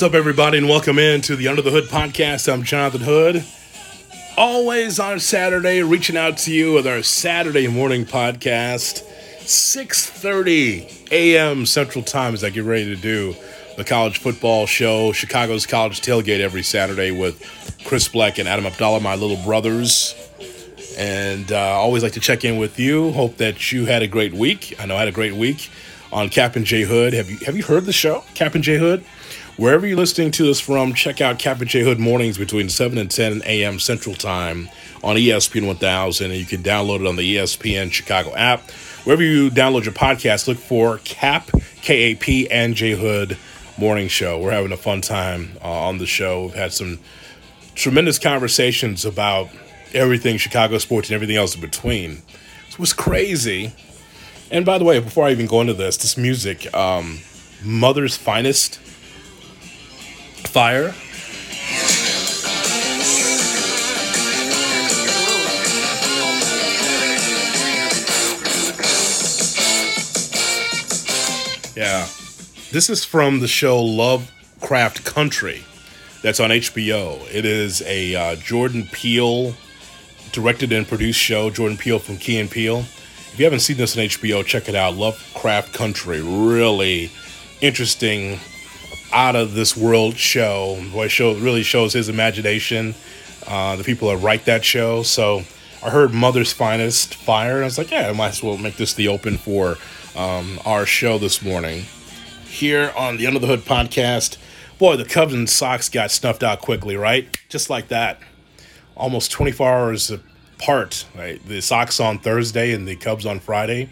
What's up, everybody, and welcome in to the Under the Hood podcast. I'm Jonathan Hood. Always on Saturday, reaching out to you with our Saturday morning podcast, 6:30 a.m. Central Time as I get ready to do the college football show, Chicago's College Tailgate every Saturday with Chris Black and Adam Abdallah, my little brothers. And uh, always like to check in with you. Hope that you had a great week. I know I had a great week on Kap and J Hood. Have you have you heard the show, Kap and J Hood? Wherever you're listening to this from, check out Kap and J Hood mornings between 7 and 10 a.m. Central Time on ESPN 1000. And you can download it on the ESPN Chicago app. Wherever you download your podcast, look for Kap, K A P, and J Hood morning show. We're having a fun time uh, on the show. We've had some tremendous conversations about everything Chicago sports and everything else in between. It was crazy. And by the way, before I even go into this, this music, um, Mother's Finest Fire. Yeah. This is from the show Lovecraft Country that's on HBO. It is a uh, Jordan Peele directed and produced show. Jordan Peele from Key and Peele. If you haven't seen this on HBO, check it out. Lovecraft Country. Really interesting, out of this world show. Boy, show really shows his imagination. Uh, the people that write that show. So I heard Mother's Finest Fire, and I was like, yeah, I might as well make this the open for um, our show this morning here on the Under the Hood podcast. Boy, the Cubs and Sox got snuffed out quickly, right? Just like that. Almost 24 hours apart, right? The Sox on Thursday and the Cubs on Friday.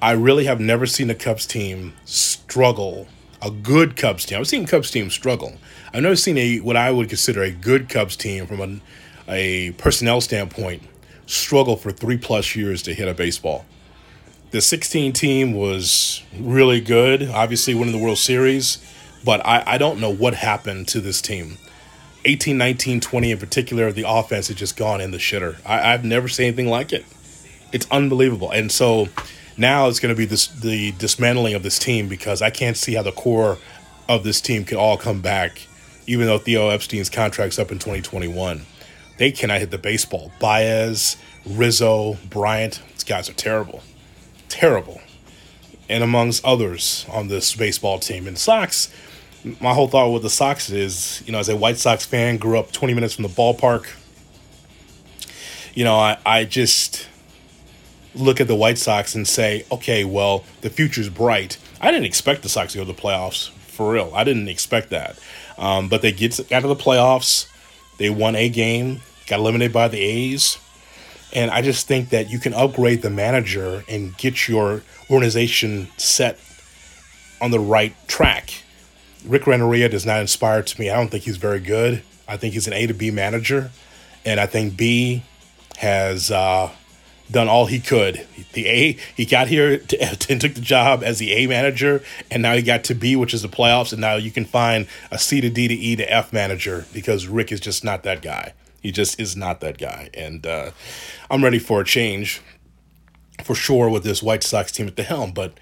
I really have never seen a Cubs team struggle. A good Cubs team. I've seen Cubs teams struggle. I've never seen a what I would consider a good Cubs team from a, a personnel standpoint struggle for three plus years to hit a baseball. The 16 team was really good, obviously winning the World Series, but I, I don't know what happened to this team. 18, 19, 20 in particular, the offense has just gone in the shitter. I, I've never seen anything like it. It's unbelievable. And so now it's going to be this the dismantling of this team because I can't see how the core of this team can all come back, even though Theo Epstein's contract's up in 2021. They cannot hit the baseball. Baez, Rizzo, Bryant, these guys are terrible terrible, and amongst others on this baseball team. And Sox, my whole thought with the Sox is, you know, as a White Sox fan, grew up 20 minutes from the ballpark. You know, I, I just look at the White Sox and say, okay, well, the future's bright. I didn't expect the Sox to go to the playoffs for real. I didn't expect that. Um, but they get out of the playoffs. They won a game, got eliminated by the A's. And I just think that you can upgrade the manager and get your organization set on the right track. Rick Renteria does not inspire to me. I don't think he's very good. I think he's an A to B manager. And I think B has uh, done all he could. The A, he got here to, and took the job as the A manager, and now he got to B, which is the playoffs, and now you can find a C to D to E to F manager because Rick is just not that guy. He just is not that guy. And uh, I'm ready for a change for sure with this White Sox team at the helm. But,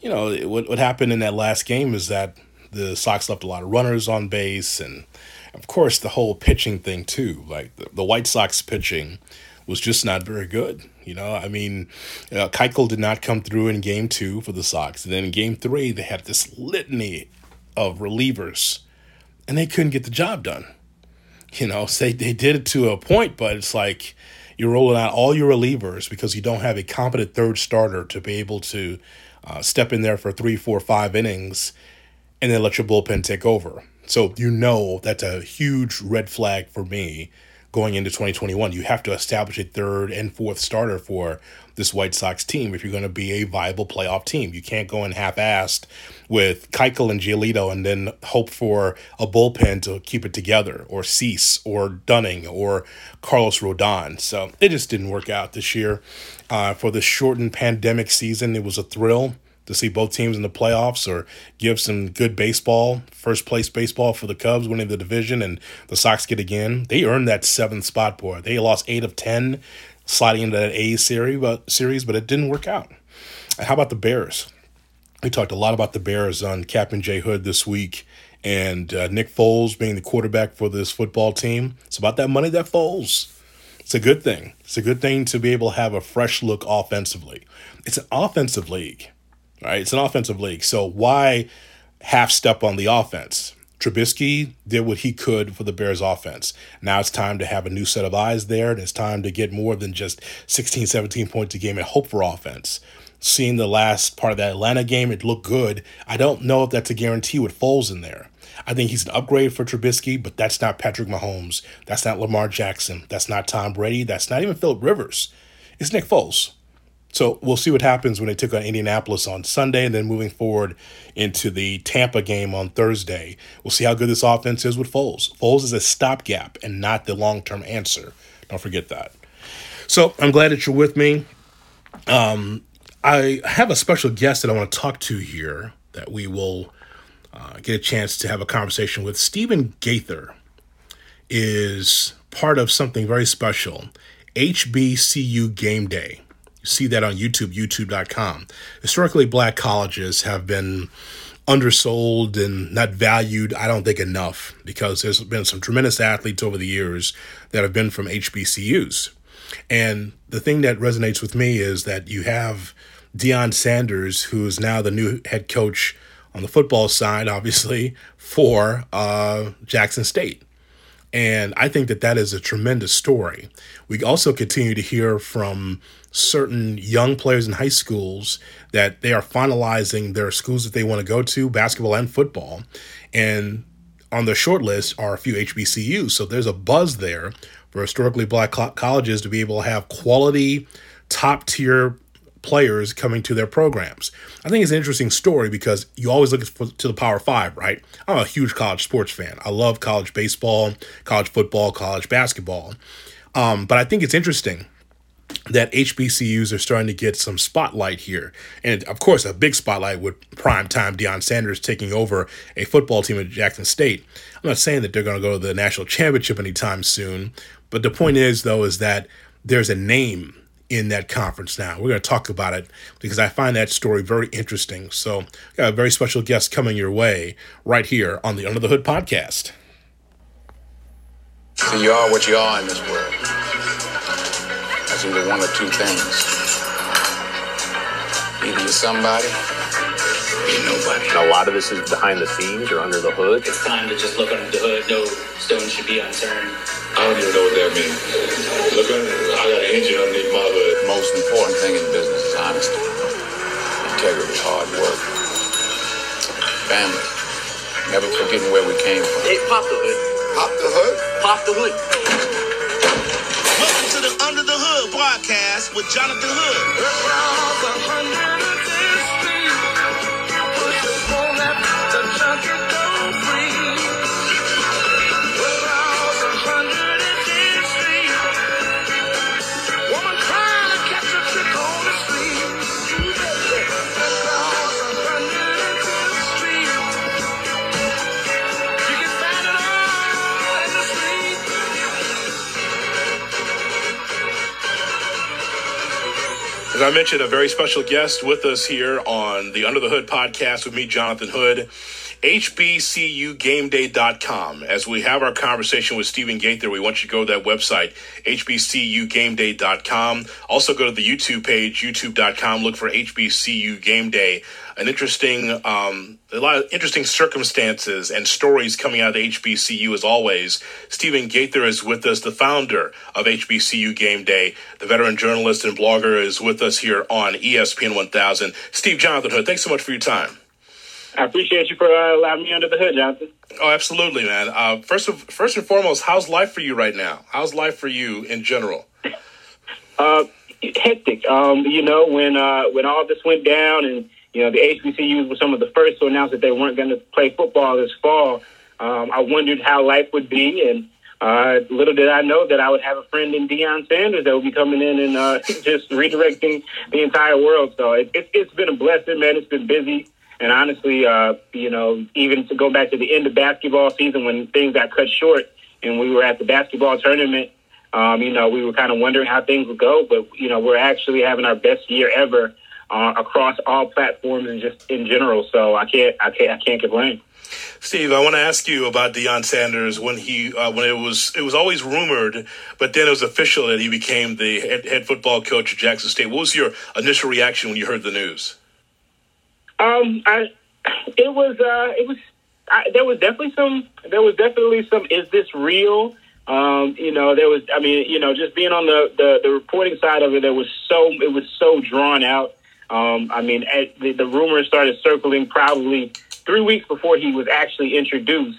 you know, what, what happened in that last game is that the Sox left a lot of runners on base. And, of course, the whole pitching thing, too. Like the, the White Sox pitching was just not very good. You know, I mean, uh, Keuchel did not come through in game two for the Sox. And then in game three, they had this litany of relievers, and they couldn't get the job done you know, say they did it to a point, but it's like you're rolling out all your relievers because you don't have a competent third starter to be able to uh, step in there for three, four, five innings and then let your bullpen take over. So you know that's a huge red flag for me going into 2021. You have to establish a third and fourth starter for this White Sox team if you're going to be a viable playoff team. You can't go in half-assed with Keuchel and Giolito and then hope for a bullpen to keep it together, or Cease, or Dunning, or Carlos Rodon. So it just didn't work out this year. Uh, for the shortened pandemic season, it was a thrill to see both teams in the playoffs or give some good baseball, first place baseball for the Cubs winning the division and the Sox get again. They earned that seventh spot, boy. They lost eight of 10 sliding into that A series, but, series, but it didn't work out. How about the Bears? We talked a lot about the Bears on Kap and J Hood this week, and uh, Nick Foles being the quarterback for this football team. It's about that money that Foles. It's a good thing. It's a good thing to be able to have a fresh look offensively. It's an offensive league, right? It's an offensive league. So why half step on the offense? Trubisky did what he could for the Bears offense. Now it's time to have a new set of eyes there, and it's time to get more than just 16, 17 points a game and hope for offense. Seeing the last part of that Atlanta game, it looked good. I don't know if that's a guarantee with Foles in there. I think he's an upgrade for Trubisky, but that's not Patrick Mahomes. That's not Lamar Jackson. That's not Tom Brady. That's not even Philip Rivers. It's Nick Foles. So we'll see what happens when they took on Indianapolis on Sunday and then moving forward into the Tampa game on Thursday. We'll see how good this offense is with Foles. Foles is a stopgap and not the long term answer. Don't forget that. So I'm glad that you're with me. Um, I have a special guest that I want to talk to here that we will uh, get a chance to have a conversation with. Stephen Gaither is part of something very special HBCU Game Day see that on YouTube, youtube.com. Historically, black colleges have been undersold and not valued, I don't think, enough because there's been some tremendous athletes over the years that have been from HBCUs. And the thing that resonates with me is that you have Deion Sanders, who is now the new head coach on the football side, obviously, for uh, Jackson State. And I think that that is a tremendous story. We also continue to hear from certain young players in high schools that they are finalizing their schools that they want to go to, basketball and football. And on the short list are a few HBCUs. So there's a buzz there for historically black colleges to be able to have quality, top tier players coming to their programs. I think it's an interesting story because you always look to the Power Five, right? I'm a huge college sports fan. I love college baseball, college football, college basketball. Um, but I think it's interesting that HBCUs are starting to get some spotlight here. And of course, a big spotlight with prime time Deion Sanders taking over a football team at Jackson State. I'm not saying that they're going to go to the national championship anytime soon, but the point is, though, is that there's a name in that conference now. We're going to talk about it because I find that story very interesting. So, got a very special guest coming your way right here on the Under the Hood podcast. So, you are what you are in this world has either one or two things. Either you're somebody, or you're nobody. And a lot of this is behind the scenes or under the hood. It's time to just look under the hood. No stone should be unturned. I don't even know what that means. Look under, I got an engine underneath my hood. Most important thing in business is honesty, integrity, hard work, family. Never forgetting where we came from. Hey, pop the hood. Pop the hood? Pop the hood. Under the Hood podcast with Jonathan Hood. As I mentioned, a very special guest with us here on the Under the Hood podcast with me, Jonathan Hood. HBCUGameday.com. As we have our conversation with Stephen Gaither, we want you to go to that website, HBCUGameday.com. Also go to the YouTube page, YouTube.com. Look for HBCU Game Day. An interesting, um, a lot of interesting circumstances and stories coming out of HBCU as always. Stephen Gaither is with us, the founder of HBCU Game Day. The veteran journalist and blogger is with us here on ESPN 1000. Steve Jonathan Hood, thanks so much for your time. I appreciate you for uh, allowing me under the hood, Jonathan. Oh, absolutely, man. Uh, first, of, first and foremost, how's life for you right now? How's life for you in general? Uh, hectic. Um, you know, when uh, when all this went down, and you know the HBCUs were some of the first to announce that they weren't going to play football this fall. Um, I wondered how life would be, and uh, little did I know that I would have a friend in Deion Sanders that would be coming in and uh, just redirecting the entire world. So it, it, it's been a blessing, man. It's been busy. And honestly, uh, you know, even to go back to the end of basketball season when things got cut short and we were at the basketball tournament, um, you know, we were kind of wondering how things would go. But, you know, we're actually having our best year ever uh, across all platforms and just in general. So I can't I can't I can't complain. Steve, I want to ask you about Deion Sanders when he uh, when it was it was always rumored, but then it was official that he became the head, head football coach at Jackson State. What was your initial reaction when you heard the news? Um, I it was uh, it was I, there was definitely some there was definitely some is this real? Um, you know there was i mean you know just being on the, the the reporting side of it there was so it was so drawn out. Um, i mean the, the rumors started circling probably three weeks before he was actually introduced.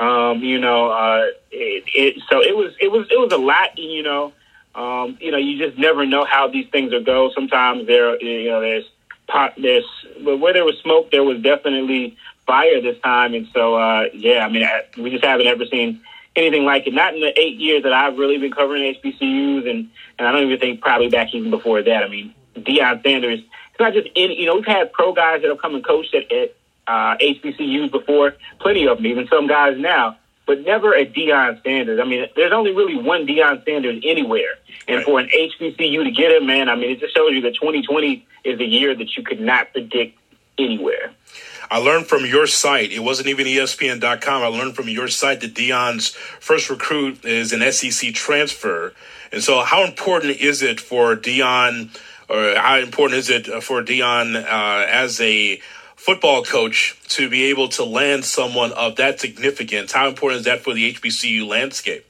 Um, you know uh, it, it, so it was it was it was a lot you know. Um, you know you just never know how these things are go. Sometimes there you know there's pot there's where there was smoke there was definitely fire this time. And so, uh, yeah, I mean, I, we just haven't ever seen anything like it. Not in the eight years that I've really been covering HBCUs, and and I don't even think probably back even before that. I mean, Deion Sanders. It's not just any. You know, we've had pro guys that have come and coached at, at uh, HBCUs before, plenty of them, even some guys now. But never a Deion Sanders. I mean, there's only really one Deion Sanders anywhere. And right. for an HBCU to get him, man, I mean, it just shows you that 2020 is a year that you could not predict anywhere. I learned from your site. It wasn't even ESPN.com. I learned from your site that Deion's first recruit is an SEC transfer. And so, how important is it for Deion, or how important is it for Deion uh, as a football coach to be able to land someone of that significance? How important is that for the HBCU landscape?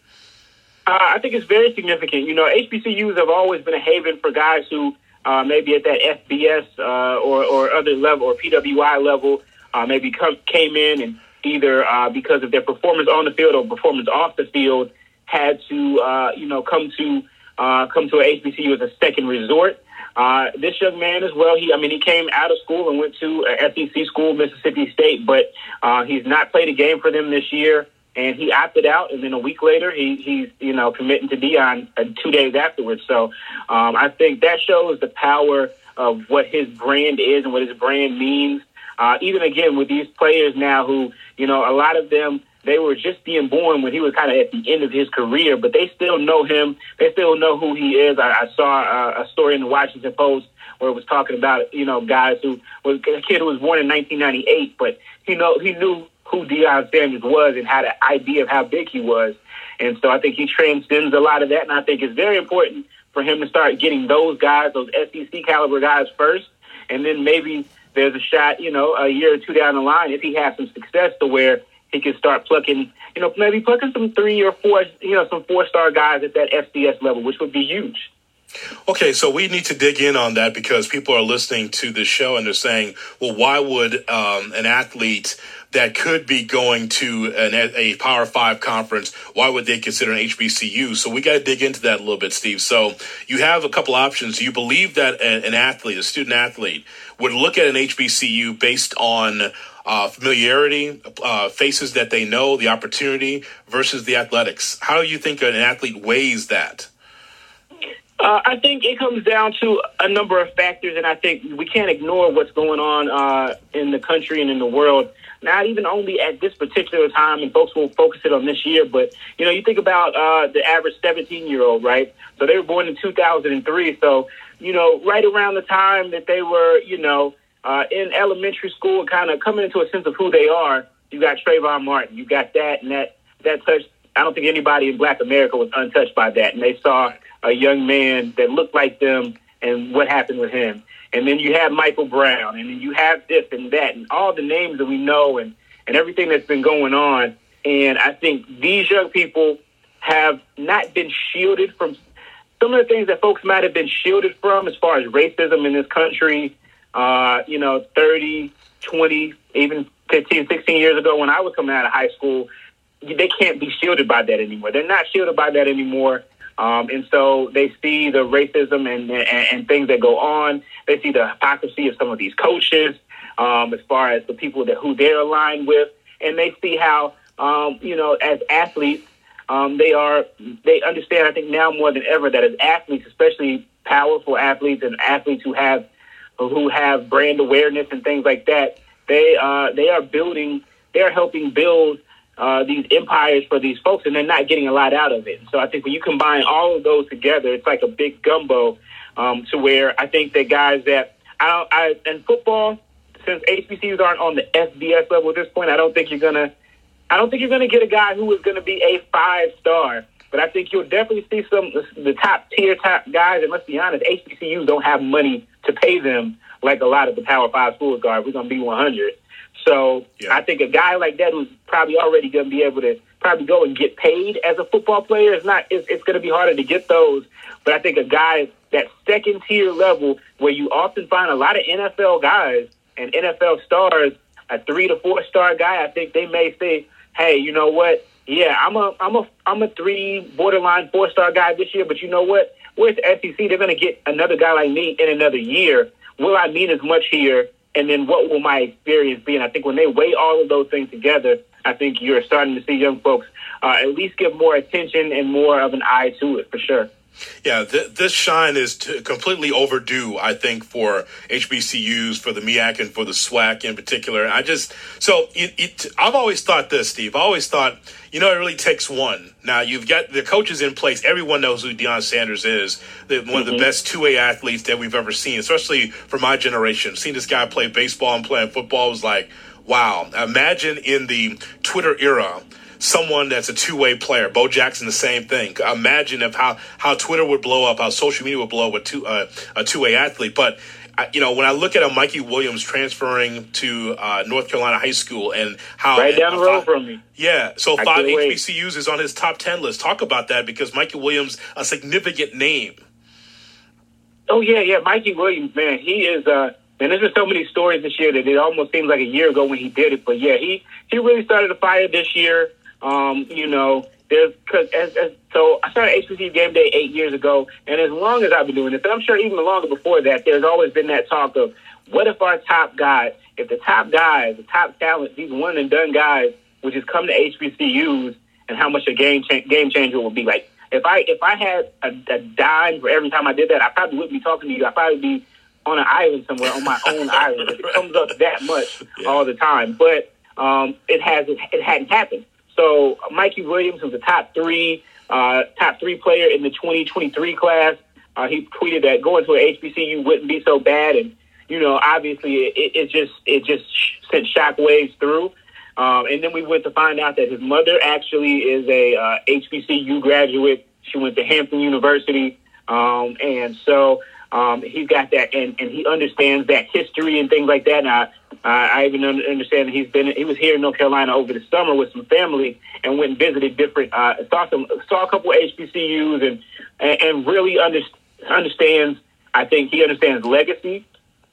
Uh, I think it's very significant. You know, HBCUs have always been a haven for guys who uh, maybe at that FBS uh, or, or other level or PWI level, uh, maybe come, came in and either uh, because of their performance on the field or performance off the field had to, uh, you know, come to come to a HBCU as a second resort. Uh, this young man as well. He, I mean, he came out of school and went to a SEC school, Mississippi State, but uh, he's not played a game for them this year and he opted out. And then a week later, he he's you know committing to Deion uh, two days afterwards. So um, I think that shows the power of what his brand is and what his brand means. Uh, even again with these players now, who you know a lot of them they were just being born when he was kind of at the end of his career, but they still know him. They still know who he is. I, I saw uh, a story in the Washington Post where it was talking about you know guys who was a kid who was born in 1998, but he know he knew who Deion Sanders was and had an idea of how big he was. And so I think he transcends a lot of that. And I think it's very important for him to start getting those guys, those SEC caliber guys first. And then maybe there's a shot, you know, a year or two down the line, if he has some success to where he can start plucking, you know, maybe plucking some three or four, you know, some four star guys at that FCS level, which would be huge. Okay, so we need to dig in on that because people are listening to the show and they're saying, well, why would um, an athlete that could be going to an, a Power Five conference, why would they consider an HBCU? So we got to dig into that a little bit, Steve. So you have a couple options. You believe that an athlete, a student athlete, would look at an HBCU based on uh, familiarity, uh, faces that they know, the opportunity versus the athletics. How do you think an athlete weighs that? Uh, I think it comes down to a number of factors, and I think we can't ignore what's going on uh, in the country and in the world. Not even only at this particular time, and folks will focus it on this year, but you know, you think about uh, the average 17 year old, right? So they were born in 2003. So you know, right around the time that they were, you know, uh, in elementary school, kind of coming into a sense of who they are. You got Trayvon Martin, you got that, and that that touched. I don't think anybody in Black America was untouched by that, and they saw a young man that looked like them and what happened with him. And then you have Michael Brown, and then you have this and that, and all the names that we know, and and everything that's been going on. And I think these young people have not been shielded from some of the things that folks might have been shielded from as far as racism in this country, uh, you know, 30, 20, even 15, 16 years ago when I was coming out of high school, they can't be shielded by that anymore. They're not shielded by that anymore. Um, and so they see the racism and, and, and, things that go on. They see the hypocrisy of some of these coaches um, as far as the people that who they're aligned with. And they see how, um, you know, as athletes, um, they are, they understand, I think now more than ever, that as athletes, especially powerful athletes and athletes who have, who have brand awareness and things like that, they, uh, they are building, they're helping build uh, these empires for these folks, and they're not getting a lot out of it. So I think when you combine all of those together, it's like a big gumbo um, to where I think that guys that I don't. I in football, since HBCUs aren't on the FBS level at this point, I don't think you're gonna. I don't think you're gonna get a guy who is gonna be a five star. But I think you'll definitely see some the top tier top guys. And let's be honest, HBCUs don't have money to pay them like a lot of the Power Five schools are. We're gonna be 100. So Yeah. I think a guy like that who's probably already going to be able to probably go and get paid as a football player is not. It's, it's going to be harder to get those. But I think a guy that second tier level where you often find a lot of NFL guys and NFL stars, a three to four star guy, I think they may say, "Hey, you know what? Yeah, I'm a I'm a I'm a three borderline four star guy this year, but you know what? Where's the SEC? They're going to get another guy like me in another year. Will I mean as much here? And then what will my experience be? And I think when they weigh all of those things together, I think you're starting to see young folks uh, at least give more attention and more of an eye to it for sure. Yeah, th- this shine is t- completely overdue, I think, for HBCUs, for the MEAC, and for the SWAC in particular. I just, so it, it, I've always thought this, Steve. I always thought, you know, it really takes one. Now, you've got the coaches in place. Everyone knows who Deion Sanders is, the, one of the mm-hmm. best two way athletes that we've ever seen, especially for my generation. Seeing this guy play baseball and playing football was like, wow. Imagine in the Twitter era someone that's a two-way player. Bo Jackson, the same thing. Imagine if how how Twitter would blow up, how social media would blow up with two, uh, a two-way athlete. But I, you know, when I look at a Mikey Williams transferring to uh, North Carolina high school and how Right down the road from me. yeah, so I five. HBCUs is on his top ten list. Talk about that because Mikey Williams, a significant name. Oh yeah, yeah, Mikey Williams, man, he is. uh And there's been so many stories this year that it almost seems like a year ago when he did it. But yeah, he he really started a fire this year. Um, you know, there's cause as, as so I started HBCU game day eight years ago, and as long as I've been doing this, and I'm sure even longer before that, there's always been that talk of what if our top guys, if the top guys, the top talent, these one and done guys, would just come to HBCUs, and how much a game cha- game changer would be like. If I if I had a, a dime for every time I did that, I probably wouldn't be talking to you. I'd probably be on an island somewhere on my own island. It comes up that much all the time, but um, it hasn't it hadn't happened. So Mikey Williams was the top three uh, top three player in the 2023 class. Uh, he tweeted that going to an HBCU wouldn't be so bad, and you know obviously it, it just it just sent shockwaves through. Um, and then we went to find out that his mother actually is a uh, HBCU graduate. She went to Hampton University, um, and so um, he's got that, and, and he understands that history and things like that. And I, I even understand that he's been he was here in North Carolina over the summer with some family and went and visited different uh, saw some saw a couple HBCUs and and, and really under, understands. I think he understands legacy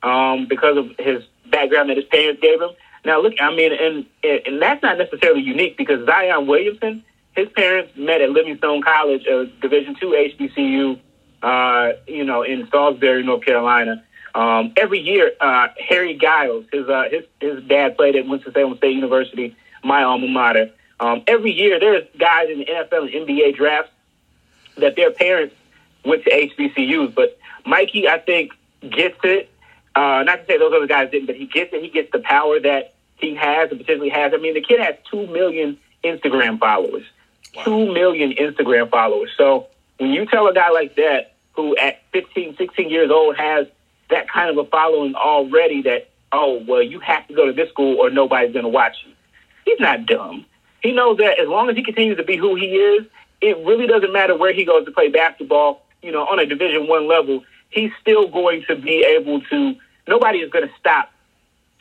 um, because of his background that his parents gave him. Now, look, I mean, and and that's not necessarily unique because Zion Williamson, his parents met at Livingstone College, a Division two HBCU, uh, you know, in Salisbury, North Carolina. Um, every year, uh, Harry Giles, his uh, his his dad played at Winston Salem State University, my alma mater. Um, every year, there's guys in the NFL and NBA drafts that their parents went to HBCUs. But Mikey, I think, gets it. Uh, not to say those other guys didn't, but he gets it. He gets the power that he has and potentially has. I mean, the kid has 2 million Instagram followers. 2 million Instagram followers. So when you tell a guy like that, who at 15, 16 years old has that kind of a following already, that, oh, well, you have to go to this school or nobody's going to watch you. He's not dumb. He knows that as long as he continues to be who he is, it really doesn't matter where he goes to play basketball. You know, on a Division One level, he's still going to be able to. Nobody is going to stop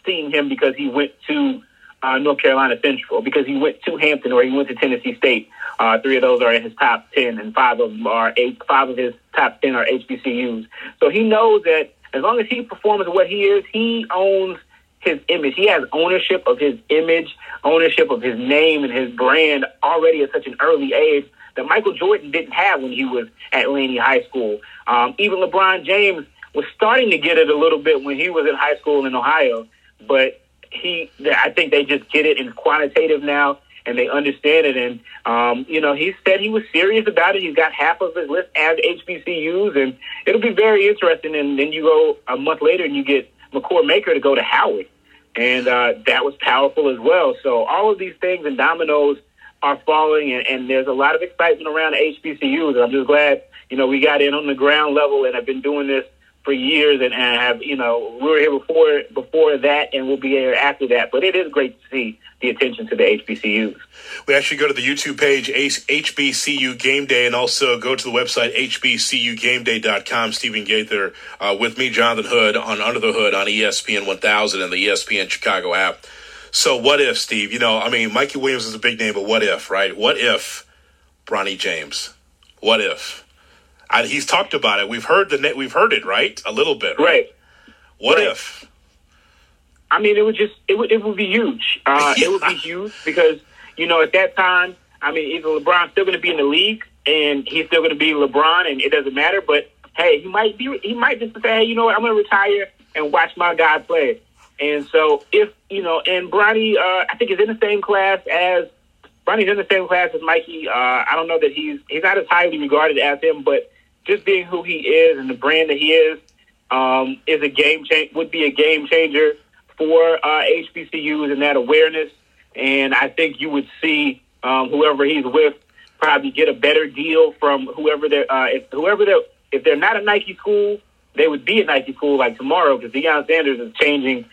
seeing him because he went to uh, North Carolina Central, because he went to Hampton, or he went to Tennessee State. Uh, three of those are in his top ten, and five of them are eight. Five of his top ten are HBCUs. So he knows that as long as he performs what he is, he owns his image. He has ownership of his image, ownership of his name and his brand already at such an early age that Michael Jordan didn't have when he was at Laney High School. Um, even LeBron James was starting to get it a little bit when he was in high school in Ohio, but he, I think they just get it in quantitative now and they understand it. And, um, you know, he said he was serious about it. He's got half of his list as HBCUs, and it'll be very interesting. And then you go a month later and you get Makur Maker to go to Howard. And uh, that was powerful as well. So all of these things and dominoes are falling, and, and there's a lot of excitement around HBCUs. And I'm just glad, you know, we got in on the ground level and have been doing this for years and, have you know we were here before before that and we'll be here after that. But it is great to see the attention to the HBCUs. We actually go to the YouTube page HBCU Game Day and also go to the website HBCUGameDay.com. Stephen Gaither uh, with me, Jonathan Hood on Under the Hood on ESPN 1000 and the ESPN Chicago app. So what if, Steve? You know, I mean, Mikey Williams is a big name, but what if, right? What if Bronny James? What if? I, he's talked about it. We've heard the net. We've heard it, right? A little bit, right? Right. What Right. if? I mean, it would just it would it would be huge. Uh, It would be huge because you know at that time, I mean, either LeBron's still going to be in the league and he's still going to be LeBron, and it doesn't matter. But hey, he might be he might just say, hey, you know what, I'm going to retire and watch my guy play. And so if you know, and Bronny, uh, I think is in the same class as Bronny's in the same class as Mikey. Uh, I don't know that he's he's not as highly regarded as him, but just being who he is and the brand that he is um, is a game change would be a game changer for uh, HBCUs and that awareness. And I think you would see um, whoever he's with probably get a better deal from whoever they're uh, if whoever they're if they're not a Nike school, they would be a Nike school like tomorrow because Deion Sanders is changing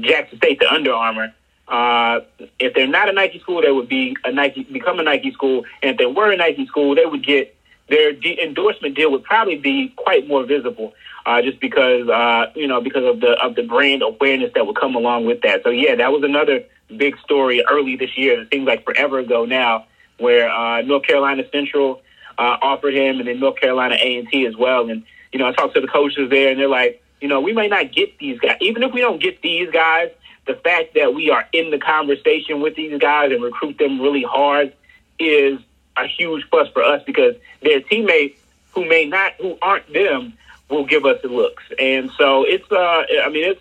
Jackson State to Under Armour. Uh, if they're not a Nike school, they would be a Nike become a Nike school, and if they were a Nike school, they would get their de- endorsement deal would probably be quite more visible, uh, just because uh, you know because of the of the brand awareness that would come along with that. So yeah, that was another big story early this year. It seems like forever ago now, where uh, North Carolina Central uh, offered him, and then North Carolina A and T as well. And you know, I talked to the coaches there, and they're like, you know, we may not get these guys, even if we don't get these guys. The fact that we are in the conversation with these guys and recruit them really hard is a huge plus for us because their teammates who may not, who aren't them, will give us the looks. And so it's, uh, I mean, it's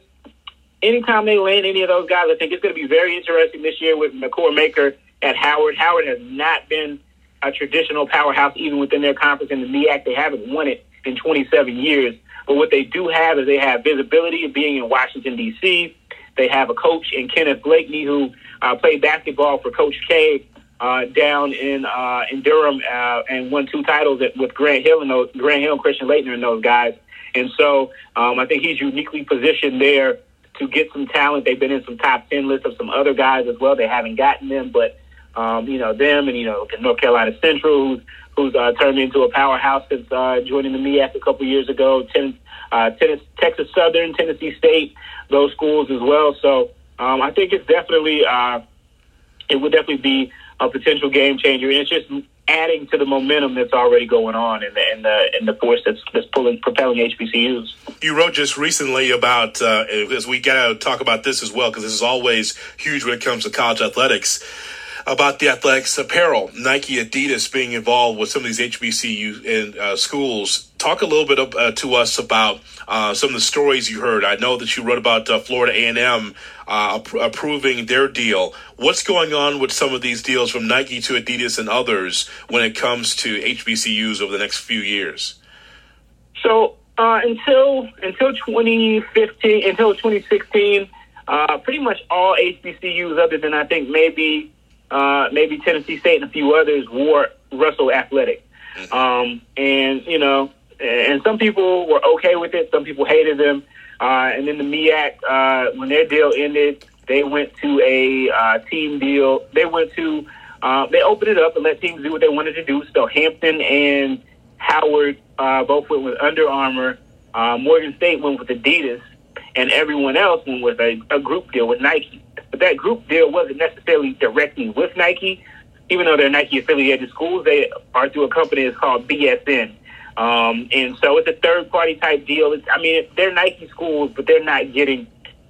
anytime they land any of those guys, I think it's going to be very interesting this year with Makur Maker at Howard. Howard has not been a traditional powerhouse even within their conference in the MEAC. They haven't won it in 27 years. But what they do have is they have visibility of being in Washington, D.C. They have a coach in Kenneth Blakeney who uh, played basketball for Coach K uh, down in uh, in Durham uh, and won two titles with Grant Hill and those Grant Hill, and Christian Laettner, and those guys. And so um, I think he's uniquely positioned there to get some talent. They've been in some top ten lists of some other guys as well. They haven't gotten them, but um, you know them, and you know North Carolina Central, who's who's uh, turned into a powerhouse since uh, joining the MEAC a couple years ago. Ten, uh, tennis, Texas Southern, Tennessee State, those schools as well. So um, I think it's definitely uh, it would definitely be a potential game changer, and it's just adding to the momentum that's already going on in the in the in the force that's that's pulling propelling HBCUs. You wrote just recently about uh, because we got to talk about this as well because this is always huge when it comes to college athletics. About the athletics apparel, Nike, Adidas being involved with some of these HBCU in uh, schools. Talk a little bit of, uh, to us about uh, some of the stories you heard. I know that you wrote about uh, Florida A and M uh, approving their deal. What's going on with some of these deals from Nike to Adidas and others when it comes to HBCUs over the next few years? So uh, until until 2015, until 2016, uh, pretty much all HBCUs, other than I think maybe uh, maybe Tennessee State and a few others, wore Russell Athletic. Um, and you know, and some people were okay with it. Some people hated them. Uh, and then the MEAC, uh, when their deal ended, they went to a uh, team deal. They went to uh, they opened it up and let teams do what they wanted to do. So Hampton and Howard uh, both went with Under Armour. Uh, Morgan State went with Adidas, and everyone else went with a, a group deal with Nike. But that group deal wasn't necessarily directly with Nike, even though they're Nike affiliated schools. They are through a company that's called BSN. Um, and so it's a third party type deal. It's, I mean, they're Nike schools, but they're not getting,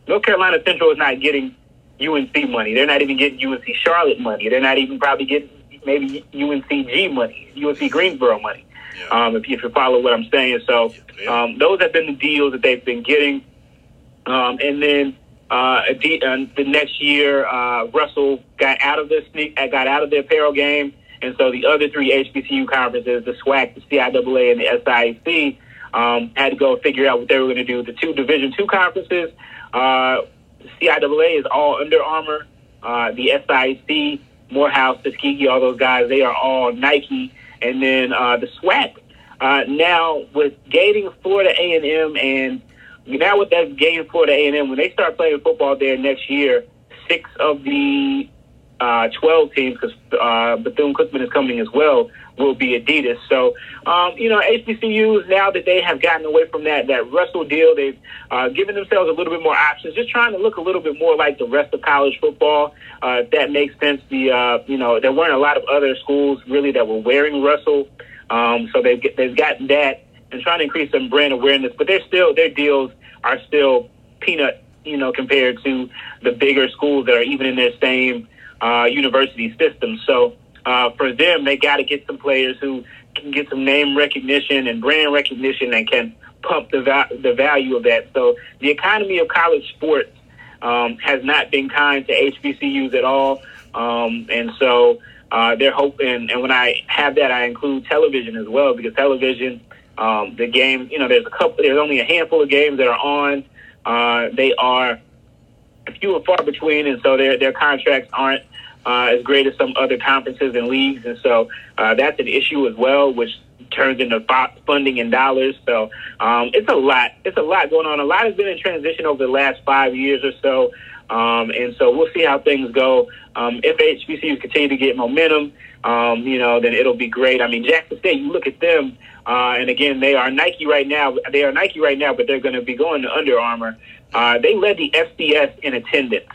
North Carolina Central is not getting UNC money. They're not even getting UNC Charlotte money. They're not even probably getting maybe UNCG money, UNC Greensboro money. Um, if, you, if you follow what I'm saying, so um, those have been the deals that they've been getting. Um, and then uh, Adi- uh, the next year, uh, Russell got out of the sneak, got out of the apparel game, and so the other three HBCU conferences, the SWAC, the CIAA, and the SIAC, um, had to go figure out what they were going to do. The two Division two conferences, uh, CIAA is all Under Armour. Uh, the SIAC, Morehouse, Tuskegee, all those guys, they are all Nike. And then uh, the SWAC, uh, now with gating Florida A and now with that gating Florida A and M, when they start playing football there next year, six of the uh, 12 teams, because uh, Bethune Cookman is coming as well, will be Adidas. So, um, you know, HBCUs now that they have gotten away from that that Russell deal, they've uh, given themselves a little bit more options, just trying to look a little bit more like the rest of college football. Uh, if that makes sense. The uh, you know there weren't a lot of other schools really that were wearing Russell, um, so they've they've gotten that and trying to increase some brand awareness. But they're still their deals are still peanut, you know, compared to the bigger schools that are even in their same uh, university system. So uh, for them, they got to get some players who can get some name recognition and brand recognition and can pump the va- the value of that. So the economy of college sports um, has not been kind to HBCUs at all, um, and so uh, they're hoping. And when I have that, I include television as well because television, um, the game, you know, there's a couple, there's only a handful of games that are on. Uh, they are few and far between, and so their their contracts aren't uh, as great as some other conferences and leagues, and so uh, that's an issue as well, which turns into funding in dollars. So um, it's a lot. It's a lot going on. A lot has been in transition over the last five years or so, um, and so we'll see how things go. Um, if HBCUs continue to get momentum, um, you know, then it'll be great. I mean, Jackson State. You look at them. Uh, and again, they are Nike right now. They are Nike right now, but they're going to be going to Under Armour. Uh, they led the FCS in attendance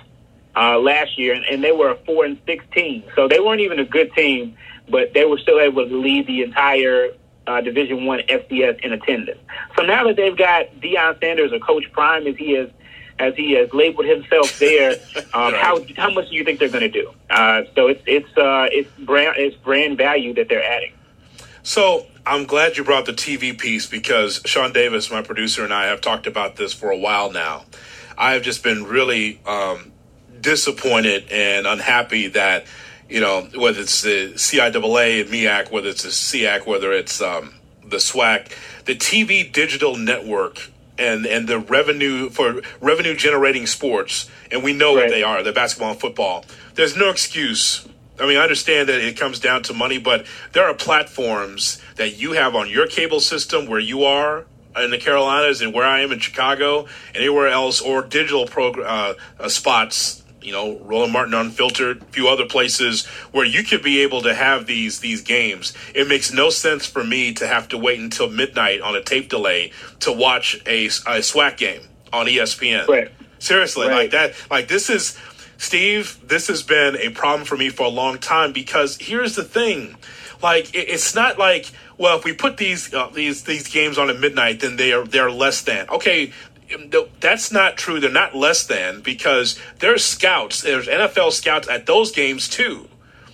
uh, last year, and, and they were a four and sixteen. So they weren't even a good team, but they were still able to lead the entire uh, Division One FCS in attendance. So now that they've got Deion Sanders or Coach Prime, as he is as he has labeled himself there, um, how how much do you think they're going to do? Uh, so it's it's uh, it's brand it's brand value that they're adding. So I'm glad you brought the TV piece because Sean Davis, my producer, and I have talked about this for a while now. I have just been really um, disappointed and unhappy that, you know, whether it's the CIAA and MEAC, whether it's the SEAC, whether it's um, the SWAC, the TV digital network and and the revenue for revenue generating sports, and we know right. what they are, the basketball and football. There's no excuse I mean, I understand that it comes down to money, but there are platforms that you have on your cable system where you are in the Carolinas and where I am in Chicago anywhere else, or digital program uh, uh, spots. You know, Roland Martin Unfiltered, a few other places where you could be able to have these these games. It makes no sense for me to have to wait until midnight on a tape delay to watch a, a SWAC game on ESPN. Right. Seriously, right. like that. Like this is Steve, this has been a problem for me for a long time because here's the thing. Like it's not like well if we put these uh, these these games on at midnight then they are they're less than. Okay that's not true. They're not less than because there's scouts there's NFL scouts at those games too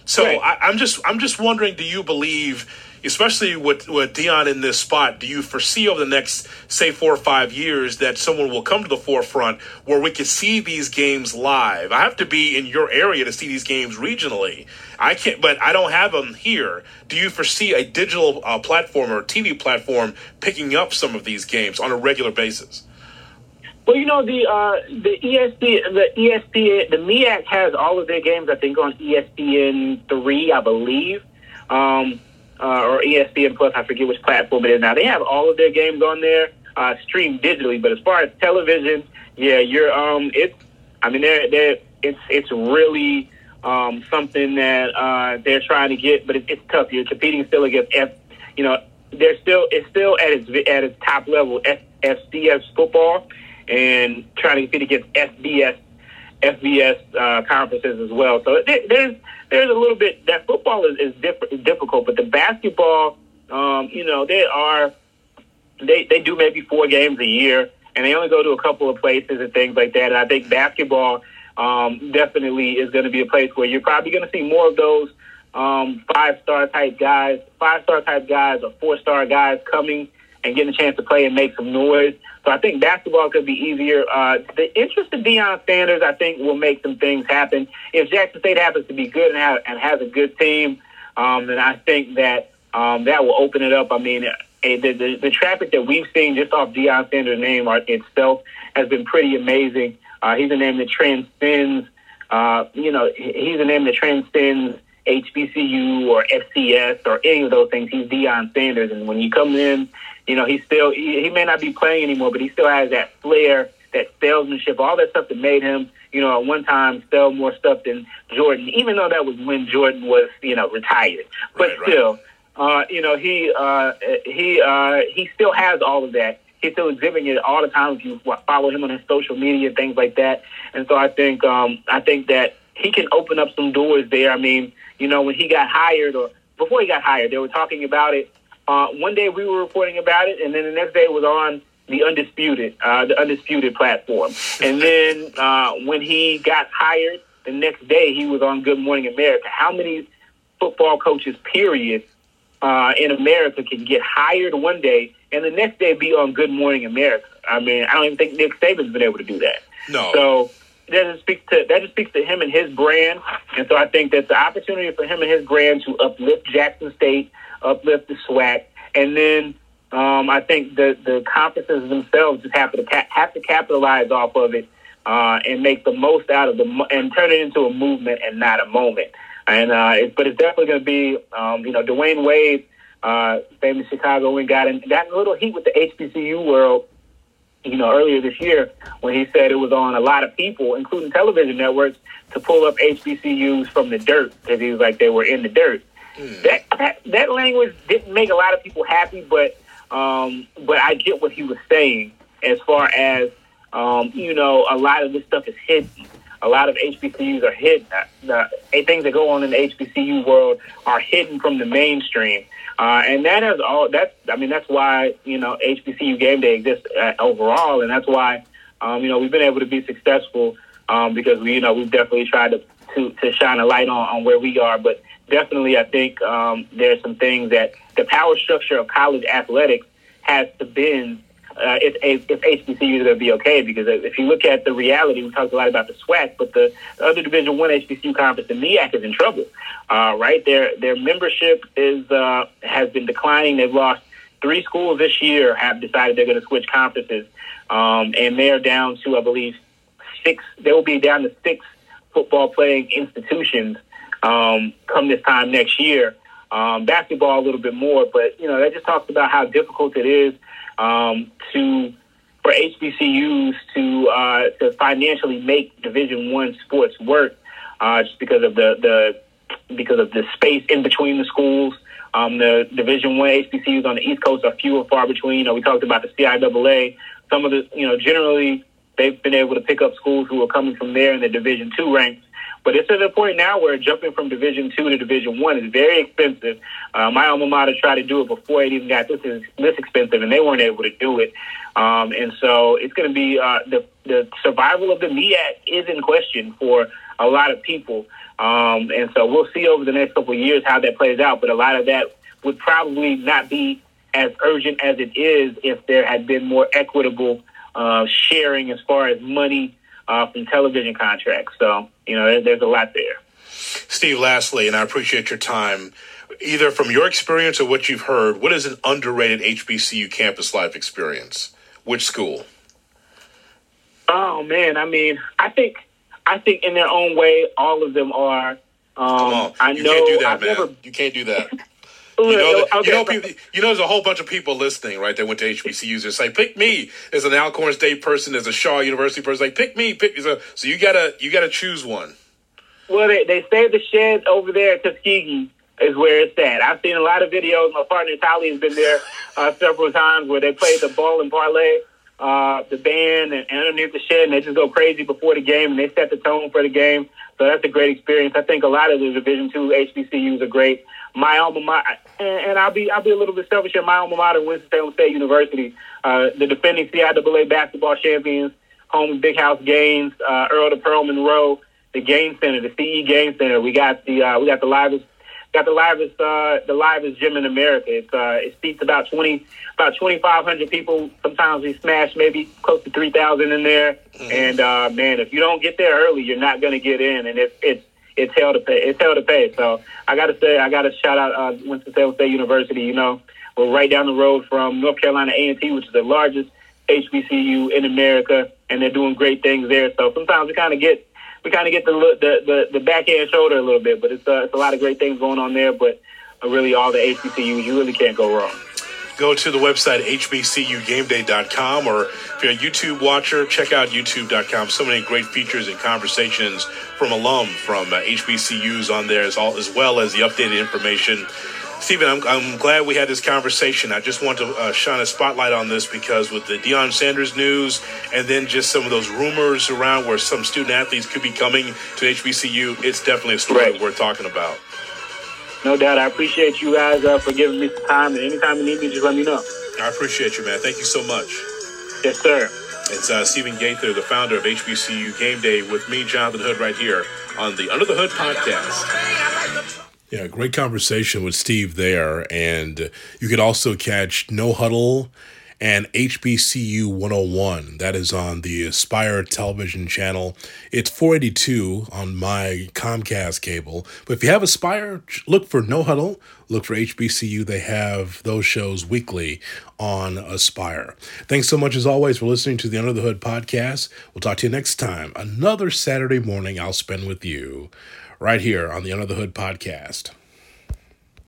so right. I, I'm just I'm just wondering do you believe especially with, with Deion in this spot, do you foresee over the next, say, four or five years that someone will come to the forefront where we can see these games live? I have to be in your area to see these games regionally. I can't, but I don't have them here. Do you foresee a digital uh, platform or TV platform picking up some of these games on a regular basis? Well, you know the uh, the ESP the ESPN the MEAC has all of their games. I think on ESPN three, I believe. Um, uh, or ESPN Plus. I forget which platform it is now. They have all of their games on there, uh, streamed digitally. But as far as television, yeah, you're um, it's. I mean, they're they're it's it's really um something that uh they're trying to get, but it, it's tough. You're competing still against F. You know, they're still it's still at its at its top level, F, FCS football, and trying to compete against FBS FBS uh, conferences as well. So there, there's there's a little bit that football is, is diff- difficult, but the basketball, um, you know, they are they they do maybe four games a year, and they only go to a couple of places and things like that. And I think basketball um, definitely is going to be a place where you're probably going to see more of those um, five star type guys, five star type guys, or four star guys coming and getting a chance to play and make some noise. So I think basketball could be easier. Uh, the interest of Deion Sanders, I think, will make some things happen. If Jackson State happens to be good and, have, and has a good team, um, then I think that um, that will open it up. I mean, eh, the, the, the traffic that we've seen just off Deion Sanders' name itself has been pretty amazing. Uh, he's a name that transcends, uh, you know, he's a name that transcends HBCU or FCS or any of those things. He's Deion Sanders, and when you come in, you know he still he, he may not be playing anymore, but he still has that flair, that salesmanship, all that stuff that made him, you know, at one time sell more stuff than Jordan, even though that was when Jordan was, you know, retired. But Right, right. still, uh, you know, he uh, he uh, he still has all of that. He's still exhibiting it all the time if you follow him on his social media and things like that. And so I think um, I think that he can open up some doors there. I mean, you know, when he got hired or before he got hired, they were talking about it. Uh, one day we were reporting about it, and then the next day it was on the undisputed, uh, the undisputed platform. And then uh, when he got hired, the next day he was on Good Morning America. How many football coaches, period, uh, in America can get hired one day and the next day be on Good Morning America? I mean, I don't even think Nick Saban's been able to do that. No. So that just speaks to that just speaks to him and his brand, and so I think that's the opportunity for him and his brand to uplift Jackson State, uplift the SWAC, and then um, I think the the conferences themselves just have to have to capitalize off of it uh, and make the most out of the mo- and turn it into a movement and not a moment. And uh, it, but it's definitely going to be um, you know Dwyane Wade, uh, famous Chicago, and got in, got in a little heat with the HBCU world you know, earlier this year when he said it was on a lot of people, including television networks, to pull up HBCUs from the dirt because he was like they were in the dirt. That, that that language didn't make a lot of people happy, but um, but I get what he was saying as far as um, you know, a lot of this stuff is hidden. A lot of HBCUs are hidden. The, the things that go on in the HBCU world are hidden from the mainstream. Uh, and that has all. That's I mean that's why you know HBCU game day exists uh, overall, and that's why um, you know we've been able to be successful um, because we you know we've definitely tried to to, to shine a light on, on where we are. But definitely, I think um, there's some things that the power structure of college athletics has to bend uh, if, if, if HBCUs are going to be okay. Because if you look at the reality, we talked a lot about the SWAC, but the, the other Division One HBCU conference, the MEAC, is in trouble. Uh, right, their their membership is uh, has been declining. They've lost three schools this year. Have decided they're going to switch conferences, um, and they're down to, I believe, six. They will be down to six football playing institutions um, come this time next year. Um, basketball a little bit more, but you know that just talks about how difficult it is um, to for HBCUs to uh, to financially make Division One sports work, uh, just because of the the because of the space in between the schools. Um, the Division One HBCUs on the East Coast are few and far between. You know, we talked about the CIAA. Some of the you know generally they've been able to pick up schools who are coming from there in the Division Two ranks. But it's at the point now where jumping from Division Two to Division One is very expensive. Uh, my alma mater tried to do it before it even got this is this expensive, and they weren't able to do it. Um, and so it's going to be uh, the the survival of the MEAC is in question for a lot of people. Um, and so we'll see over the next couple of years how that plays out. But a lot of that would probably not be as urgent as it is if there had been more equitable uh, sharing as far as money uh, from television contracts. So, you know, there, there's a lot there. Steve, lastly, and I appreciate your time. Either from your experience or what you've heard, what is an underrated HBCU campus life experience? Which school? Oh man, I mean, I think, I think in their own way, all of them are. Um, Come on, I you know. can't do that, I've man. never. You can't do that. You know, that, okay, you know, people, you know, there's a whole bunch of people listening, right? That went to HBCUs and say, "Pick me." As an Alcorn State person, as a Shaw University person, like, "Pick me, pick me." So, so you gotta, you gotta choose one. Well, they, they say the shed over there at Tuskegee is where it's at. I've seen a lot of videos. My partner Tali has been there uh, several times where they play the ball and parlay, uh, the band, and, and underneath the shed, and they just go crazy before the game, and they set the tone for the game. So that's a great experience. I think a lot of the Division two HBCUs are great. My alma mater, and, and I'll be I'll be a little bit selfish here. My alma mater, Winston-Salem State University, uh, the defending CIAA basketball champions, home of Big House Gaines, uh, Earl to Pearl Monroe, the Gaines Center, the CE Gaines Center. We got the uh, we got the livest got the livest uh, the livest gym in America. It's uh, it seats about twenty about twenty five hundred people. Sometimes we smash maybe close to three thousand in there. And uh, man, if you don't get there early, you're not going to get in, and it's it's it's hell to pay. It's hell to pay. So I got to say, I got to shout out uh, Winston Salem State University. You know, we're right down the road from North Carolina A and T, which is the largest HBCU in America, and they're doing great things there. So sometimes we kind of get we kind of get the, the the the back end shoulder a little bit. But it's uh, it's a lot of great things going on there. But uh, really, all the HBCUs, you really can't go wrong. Go to the website hbcugameday.com or if you're a YouTube watcher, check out youtube.com. So many great features and conversations from alum from uh, HBCUs on there as, all, as well as the updated information Stephen, I'm, I'm glad we had this conversation. I just want to uh, shine a spotlight on this because with the Deion Sanders news and then just some of those rumors around where some student athletes could be coming to HBCU, it's definitely a story Right. worth talking about. No doubt. I appreciate you guys uh, for giving me some time. And anytime you need me, just let me know. I appreciate you, man. Thank you so much. Yes, sir. It's uh, Stephen Gaither, the founder of HBCU Game Day, with me, Jonathan Hood, right here on the Under the Hood podcast. Yeah, great conversation with Steve there. And you could also catch No Huddle and HBCU 101. That is on the Aspire television channel. It's 482 on my Comcast cable. But if you have Aspire, look for No Huddle, look for HBCU. They have those shows weekly on Aspire. Thanks so much, as always, for listening to the Under the Hood podcast. We'll talk to you next time. Another Saturday morning I'll spend with you right here on the Under the Hood podcast.